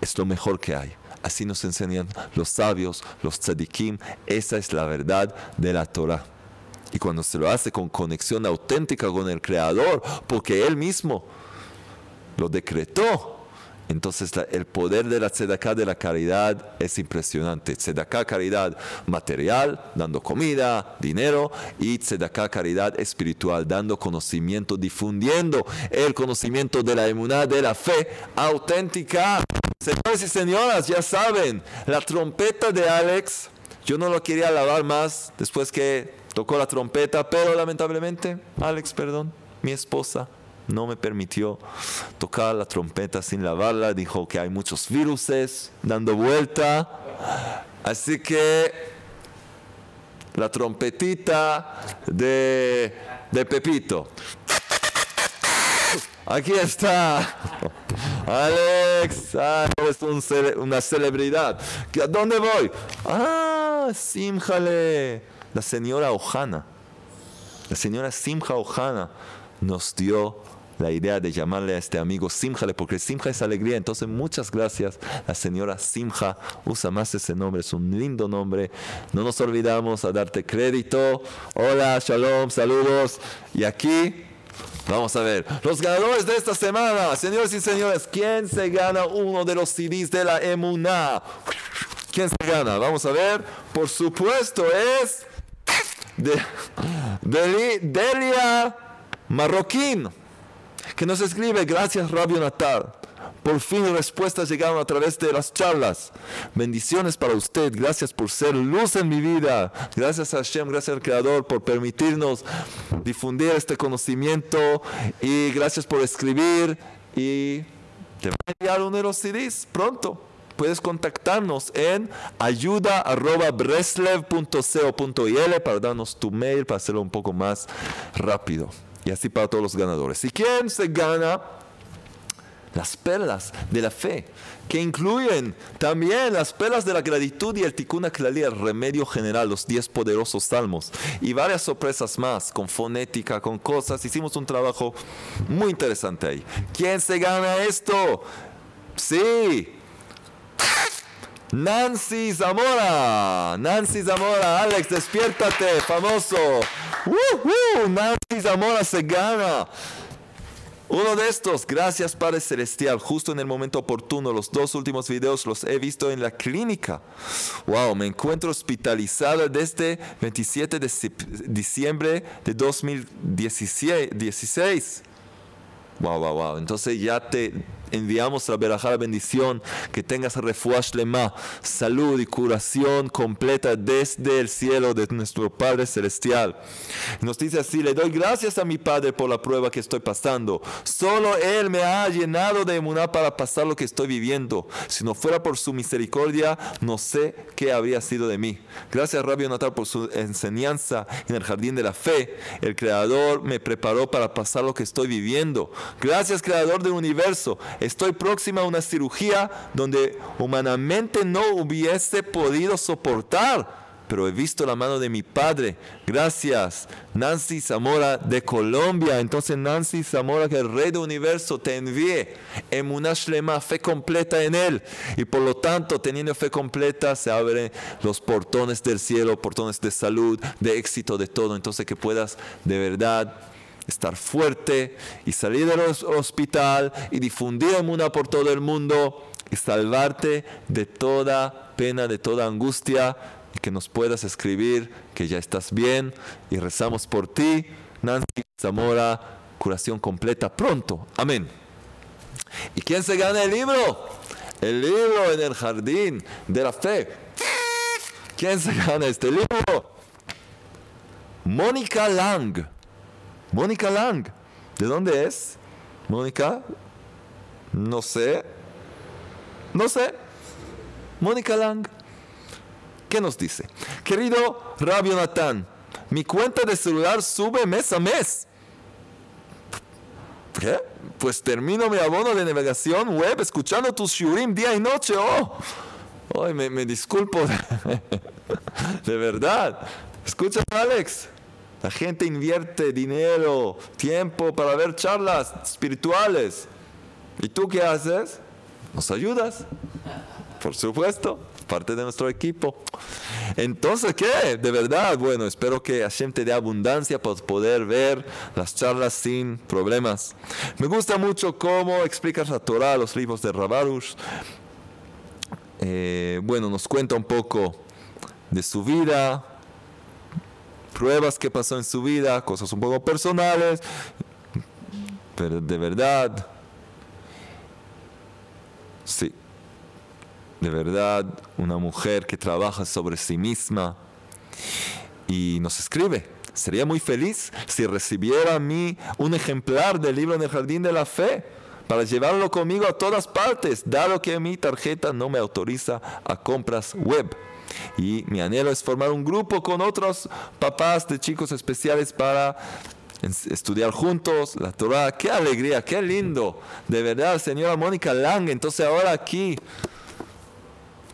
es lo mejor que hay. Así nos enseñan los sabios, los tzadikim. Esa es la verdad de la Torah. Y cuando se lo hace con conexión auténtica con el Creador, porque Él mismo lo decretó, entonces el poder de la tzedakah de la caridad es impresionante. Tzedakah caridad material, dando comida, dinero, y tzedakah caridad espiritual, dando conocimiento, difundiendo el conocimiento de la emuná, de la fe auténtica. Señores y señoras, ya saben, la trompeta de Alex, yo no lo quería lavar más después que tocó la trompeta, pero lamentablemente, Alex, perdón, mi esposa no me permitió tocar la trompeta sin lavarla, dijo que hay muchos viruses dando vuelta, así que la trompetita de, de Pepito. Aquí está. Alex, ah, eres una celebridad. ¿A dónde voy? Ah, Simjale. La señora Ojana. La señora Simja Ojana nos dio la idea de llamarle a este amigo Simjale, porque Simja es alegría. Entonces, muchas gracias. La señora Simja usa más ese nombre, es un lindo nombre. No nos olvidamos a darte crédito. Hola, shalom, saludos. Y aquí Vamos a ver, los ganadores de esta semana, señores y señores, ¿quién se gana uno de los CDs de la Emuná? ¿Quién se gana? Vamos a ver, por supuesto es de, Delia Marroquín, que nos escribe, gracias Rabio Natal. Por fin respuestas llegaron a través de las charlas. Bendiciones para usted. Gracias por ser luz en mi vida. Gracias a Hashem, gracias al Creador por permitirnos difundir este conocimiento. Y gracias por escribir. Y te voy a enviar uno de los CDs pronto. Puedes contactarnos en ayuda.breslev.co.il para darnos tu mail, para hacerlo un poco más rápido. Y así para todos los ganadores. ¿Y quién se gana? las perlas de la fe, que incluyen también las perlas de la gratitud y el tikkun klali, el remedio general, los diez poderosos salmos y varias sorpresas más con fonética, con cosas. Hicimos un trabajo muy interesante ahí. ¿Quién se gana esto? Sí. Nancy Zamora, Nancy Zamora, Alex, despiértate, famoso. Nancy Zamora se gana uno de estos, gracias Padre Celestial, justo en el momento oportuno, los dos últimos videos los he visto en la clínica. Wow, me encuentro hospitalizado desde 27 de diciembre de 2016. Wow, wow, wow. Entonces ya te enviamos la verajá, la bendición, que tengas refuash lema, salud y curación completa desde el cielo de nuestro Padre Celestial. Nos dice así, le doy gracias a mi Padre por la prueba que estoy pasando. Solo Él me ha llenado de emuná para pasar lo que estoy viviendo. Si no fuera por su misericordia, no sé qué habría sido de mí. Gracias Rabio Natal por su enseñanza en el jardín de la fe. El Creador me preparó para pasar lo que estoy viviendo. Gracias Creador del universo. Estoy próxima a una cirugía donde humanamente no hubiese podido soportar, pero he visto la mano de mi padre. Gracias, Nancy Zamora de Colombia. Entonces, Nancy Zamora, que el Rey del Universo te envíe en una shlema, fe completa en Él. Y por lo tanto, teniendo fe completa, se abren los portones del cielo, portones de salud, de éxito, de todo. Entonces, que puedas de verdad estar fuerte y salir del hospital y difundir el por todo el mundo y salvarte de toda pena, de toda angustia y que nos puedas escribir que ya estás bien y rezamos por ti. Nancy Zamora, curación completa pronto. Amén. ¿Y quién se gana el libro? El libro en el jardín de la fe. ¿Quién se gana este libro? Mónica Lang. Mónica Lang. ¿De dónde es? Mónica. No sé. No sé. Mónica Lang. ¿Qué nos dice? Querido Rabio Natán, mi cuenta de celular sube mes a mes. ¿Qué? Pues termino mi abono de navegación web escuchando tus shurim día y noche. Oh, Ay, me, me disculpo. *laughs* de verdad. Escucha, Alex. La gente invierte dinero, tiempo para ver charlas espirituales. ¿Y tú qué haces? ¿Nos ayudas? Por supuesto, parte de nuestro equipo. Entonces, ¿qué? De verdad, bueno, espero que Hashem te dé abundancia para poder ver las charlas sin problemas. Me gusta mucho cómo explicas la Torah, los libros de Rabarush. Eh, bueno, nos cuenta un poco de su vida, pruebas que pasó en su vida, cosas un poco personales, pero de verdad, sí, de verdad, una mujer que trabaja sobre sí misma y nos escribe. Sería muy feliz si recibiera a mí un ejemplar del libro en el jardín de la fe para llevarlo conmigo a todas partes, dado que mi tarjeta no me autoriza a compras web. Y mi anhelo es formar un grupo con otros papás de chicos especiales para estudiar juntos la Torah. Qué alegría, qué lindo. De verdad, señora Mónica Lang. Entonces ahora aquí,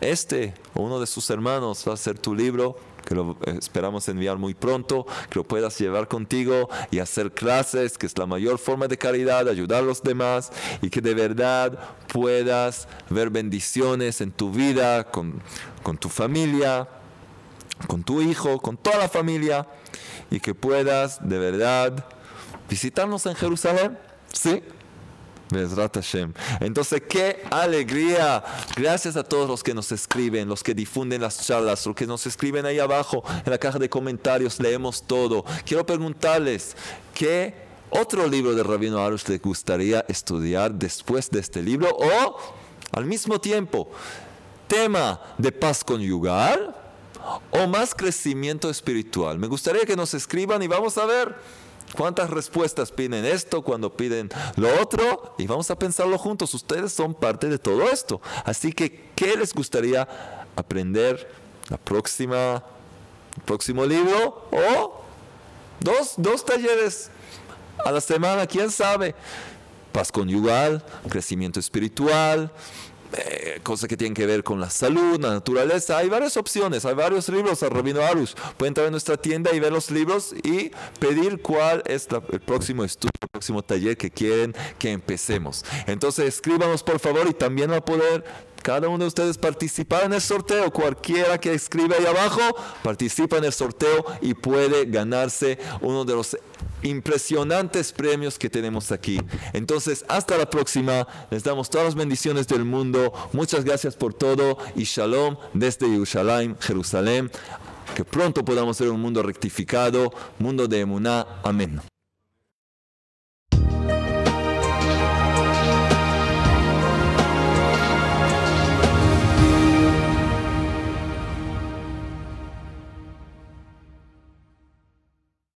este o uno de sus hermanos va a hacer tu libro que lo esperamos enviar muy pronto, que lo puedas llevar contigo y hacer clases, que es la mayor forma de caridad, ayudar a los demás y que de verdad puedas ver bendiciones en tu vida, con, con tu familia, con tu hijo, con toda la familia y que puedas de verdad visitarnos en Jerusalén. ¿Sí? Entonces, qué alegría. Gracias a todos los que nos escriben, los que difunden las charlas, los que nos escriben ahí abajo en la caja de comentarios. Leemos todo. Quiero preguntarles, ¿qué otro libro de Rabino Arush les gustaría estudiar después de este libro? O, al mismo tiempo, tema de paz conyugal o más crecimiento espiritual. Me gustaría que nos escriban y vamos a ver ¿Cuántas respuestas piden esto cuando piden lo otro? Y vamos a pensarlo juntos. Ustedes son parte de todo esto. Así que, ¿qué les gustaría aprender la próxima, el próximo libro? O dos, dos talleres a la semana, quién sabe. Paz conyugal, crecimiento espiritual, eh, cosas que tienen que ver con la salud, la naturaleza. Hay varias opciones, hay varios libros a Rabino Arus. Pueden entrar en nuestra tienda y ver los libros y pedir cuál es el próximo estudio, el próximo taller que quieren que empecemos. Entonces escríbanos por favor y también va a poder cada uno de ustedes participar en el sorteo. Cualquiera que escribe ahí abajo participa en el sorteo y puede ganarse uno de los impresionantes premios que tenemos aquí. Entonces, hasta la próxima. Les damos todas las bendiciones del mundo. Muchas gracias por todo y shalom desde Jerusalén, Jerusalén. Que pronto podamos ser un mundo rectificado, mundo de emuná. Amén.